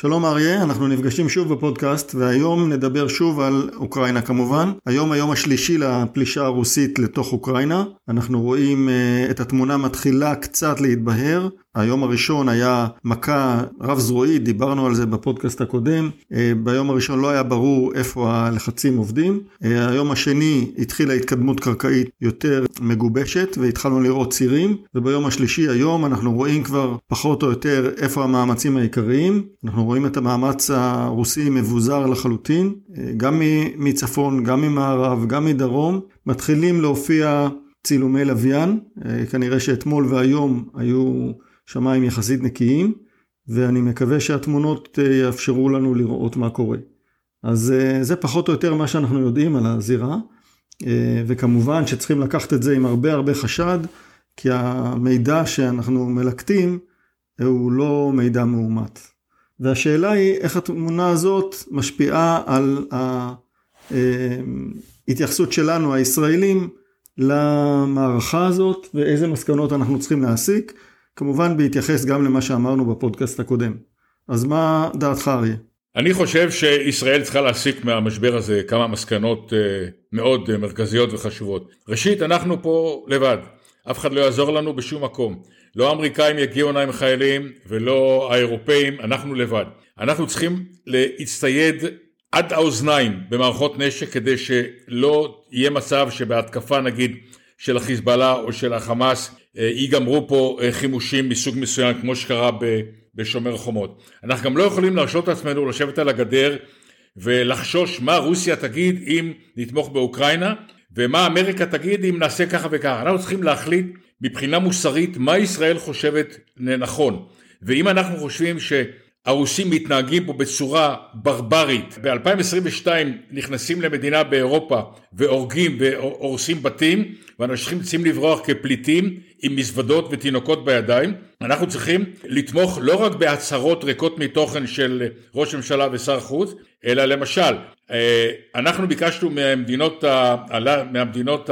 שלום אריה, אנחנו נפגשים שוב בפודקאסט והיום נדבר שוב על אוקראינה כמובן. היום היום השלישי לפלישה הרוסית לתוך אוקראינה. אנחנו רואים uh, את התמונה מתחילה קצת להתבהר. היום הראשון היה מכה רב זרועית, דיברנו על זה בפודקאסט הקודם. Uh, ביום הראשון לא היה ברור איפה הלחצים עובדים. Uh, היום השני התחילה התקדמות קרקעית יותר מגובשת והתחלנו לראות צירים. וביום השלישי היום אנחנו רואים כבר פחות או יותר איפה המאמצים העיקריים. אנחנו רואים את המאמץ הרוסי מבוזר לחלוטין, גם מצפון, גם ממערב, גם מדרום. מתחילים להופיע צילומי לוויין, כנראה שאתמול והיום היו שמיים יחסית נקיים, ואני מקווה שהתמונות יאפשרו לנו לראות מה קורה. אז זה פחות או יותר מה שאנחנו יודעים על הזירה, וכמובן שצריכים לקחת את זה עם הרבה הרבה חשד, כי המידע שאנחנו מלקטים הוא לא מידע מאומת. והשאלה היא איך התמונה הזאת משפיעה על ההתייחסות שלנו הישראלים למערכה הזאת ואיזה מסקנות אנחנו צריכים להסיק, כמובן בהתייחס גם למה שאמרנו בפודקאסט הקודם. אז מה דעתך אריה? אני חושב שישראל צריכה להסיק מהמשבר הזה כמה מסקנות מאוד מרכזיות וחשובות. ראשית, אנחנו פה לבד, אף אחד לא יעזור לנו בשום מקום. לא האמריקאים יגיעו הנה עם חיילים ולא האירופאים, אנחנו לבד. אנחנו צריכים להצטייד עד האוזניים במערכות נשק כדי שלא יהיה מצב שבהתקפה נגיד של החיזבאללה או של החמאס אה, ייגמרו פה אה, חימושים מסוג מסוים כמו שקרה בשומר חומות. אנחנו גם לא יכולים להרשות לעצמנו לשבת על הגדר ולחשוש מה רוסיה תגיד אם נתמוך באוקראינה ומה אמריקה תגיד אם נעשה ככה וככה. אנחנו צריכים להחליט מבחינה מוסרית מה ישראל חושבת נכון ואם אנחנו חושבים שהרוסים מתנהגים פה בצורה ברברית. ב-2022 נכנסים למדינה באירופה והורגים והורסים בתים ואנשים צריכים לברוח כפליטים עם מזוודות ותינוקות בידיים. אנחנו צריכים לתמוך לא רק בהצהרות ריקות מתוכן של ראש ממשלה ושר חוץ אלא למשל אנחנו ביקשנו מהמדינות, מהמדינות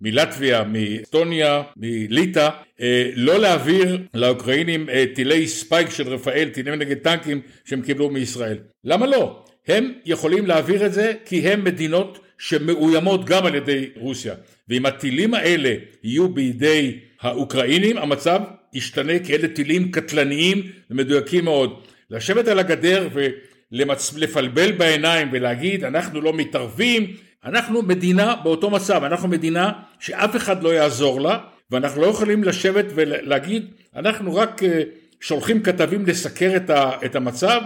מלטביה, מאסטוניה, מליטא, אה, לא להעביר לאוקראינים אה, טילי ספייק של רפאל, טילים נגד טנקים שהם קיבלו מישראל. למה לא? הם יכולים להעביר את זה כי הם מדינות שמאוימות גם על ידי רוסיה. ואם הטילים האלה יהיו בידי האוקראינים, המצב ישתנה כי אלה טילים קטלניים ומדויקים מאוד. לשבת על הגדר ו... למצ... לפלבל בעיניים ולהגיד אנחנו לא מתערבים, אנחנו מדינה באותו מצב, אנחנו מדינה שאף אחד לא יעזור לה ואנחנו לא יכולים לשבת ולהגיד אנחנו רק אה, שולחים כתבים לסקר את, ה... את המצב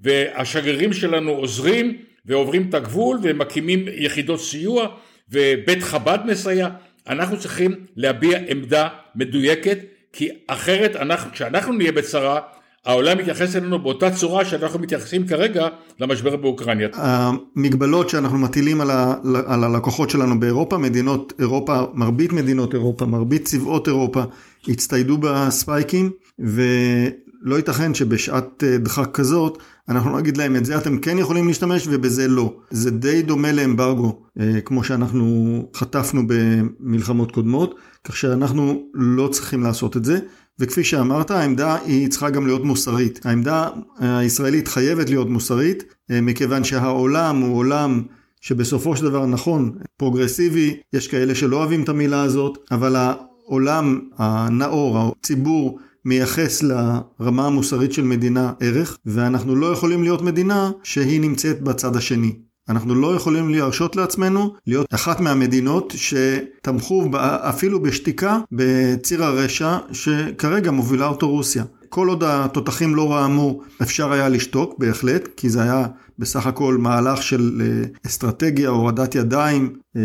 והשגרירים שלנו עוזרים ועוברים את הגבול ומקימים יחידות סיוע ובית חב"ד מסייע, אנחנו צריכים להביע עמדה מדויקת כי אחרת אנחנו, כשאנחנו נהיה בצרה העולם מתייחס אלינו באותה צורה שאנחנו מתייחסים כרגע למשבר באוקראינה. המגבלות שאנחנו מטילים על, ה, על הלקוחות שלנו באירופה, מדינות אירופה, מרבית מדינות אירופה, מרבית צבאות אירופה הצטיידו בספייקים ולא ייתכן שבשעת אה, דחק כזאת אנחנו נגיד להם את זה אתם כן יכולים להשתמש ובזה לא. זה די דומה לאמברגו אה, כמו שאנחנו חטפנו במלחמות קודמות, כך שאנחנו לא צריכים לעשות את זה. וכפי שאמרת העמדה היא צריכה גם להיות מוסרית. העמדה הישראלית חייבת להיות מוסרית אה, מכיוון שהעולם הוא עולם שבסופו של דבר נכון פרוגרסיבי יש כאלה שלא אוהבים את המילה הזאת אבל העולם הנאור הציבור מייחס לרמה המוסרית של מדינה ערך ואנחנו לא יכולים להיות מדינה שהיא נמצאת בצד השני. אנחנו לא יכולים להרשות לעצמנו להיות אחת מהמדינות שתמכו אפילו בשתיקה בציר הרשע שכרגע מובילה אותו רוסיה. כל עוד התותחים לא רעמו אפשר היה לשתוק בהחלט, כי זה היה בסך הכל מהלך של אה, אסטרטגיה, הורדת ידיים, אה,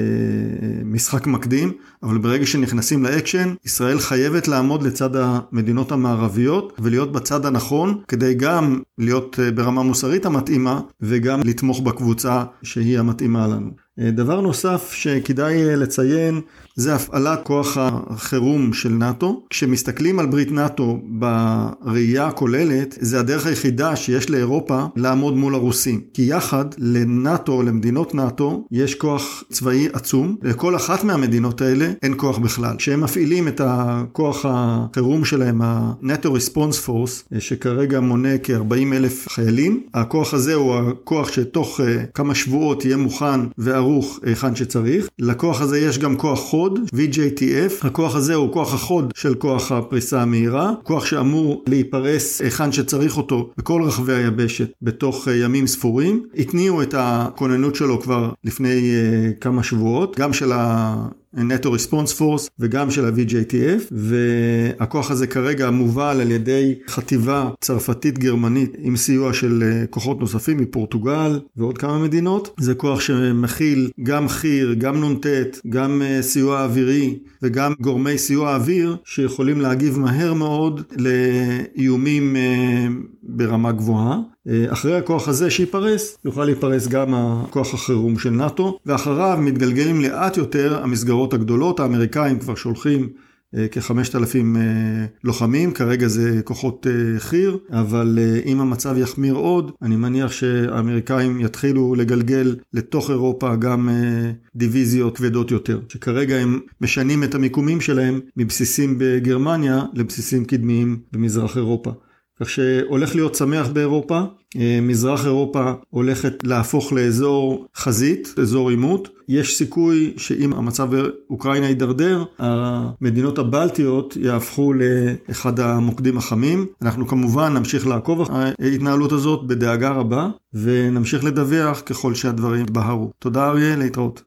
משחק מקדים, אבל ברגע שנכנסים לאקשן, ישראל חייבת לעמוד לצד המדינות המערביות ולהיות בצד הנכון, כדי גם להיות אה, ברמה מוסרית המתאימה וגם לתמוך בקבוצה שהיא המתאימה לנו. דבר נוסף שכדאי לציין זה הפעלת כוח החירום של נאט"ו. כשמסתכלים על ברית נאט"ו בראייה הכוללת, זה הדרך היחידה שיש לאירופה לעמוד מול הרוסים. כי יחד לנאט"ו, למדינות נאט"ו, יש כוח צבאי עצום. לכל אחת מהמדינות האלה אין כוח בכלל. כשהם מפעילים את הכוח החירום שלהם, ה-NATO Response Force, שכרגע מונה כ-40 אלף חיילים, הכוח הזה הוא הכוח שתוך uh, כמה שבועות יהיה מוכן וערוך היכן שצריך. לכוח הזה יש גם כוח חוד, VJTF. הכוח הזה הוא כוח החוד של כוח הפריסה המהירה, כוח שאמור להיפרס היכן שצריך אותו בכל רחבי היבשת בתוך uh, ימים ספורים. התניעו את הכוננות שלו כבר לפני uh, כמה שבועות, גם של ה... נטו ריספונס פורס וגם של ה-VJTF והכוח הזה כרגע מובל על ידי חטיבה צרפתית גרמנית עם סיוע של אה, כוחות נוספים מפורטוגל ועוד כמה מדינות. זה כוח שמכיל גם חי"ר, גם נ"ט, גם אה, סיוע אווירי וגם גורמי סיוע אוויר שיכולים להגיב מהר מאוד לאיומים אה, ברמה גבוהה. אחרי הכוח הזה שייפרס, יוכל להיפרס גם הכוח החירום של נאט"ו, ואחריו מתגלגלים לאט יותר המסגרות הגדולות, האמריקאים כבר שולחים כ-5,000 לוחמים, כרגע זה כוחות חי"ר, אבל אם המצב יחמיר עוד, אני מניח שהאמריקאים יתחילו לגלגל לתוך אירופה גם דיוויזיות כבדות יותר, שכרגע הם משנים את המיקומים שלהם מבסיסים בגרמניה לבסיסים קדמיים במזרח אירופה. כך שהולך להיות שמח באירופה, מזרח אירופה הולכת להפוך לאזור חזית, אזור עימות. יש סיכוי שאם המצב באוקראינה יידרדר, המדינות הבלטיות יהפכו לאחד המוקדים החמים. אנחנו כמובן נמשיך לעקוב אחרי ההתנהלות הזאת בדאגה רבה, ונמשיך לדווח ככל שהדברים בהרו. תודה אריה, להתראות.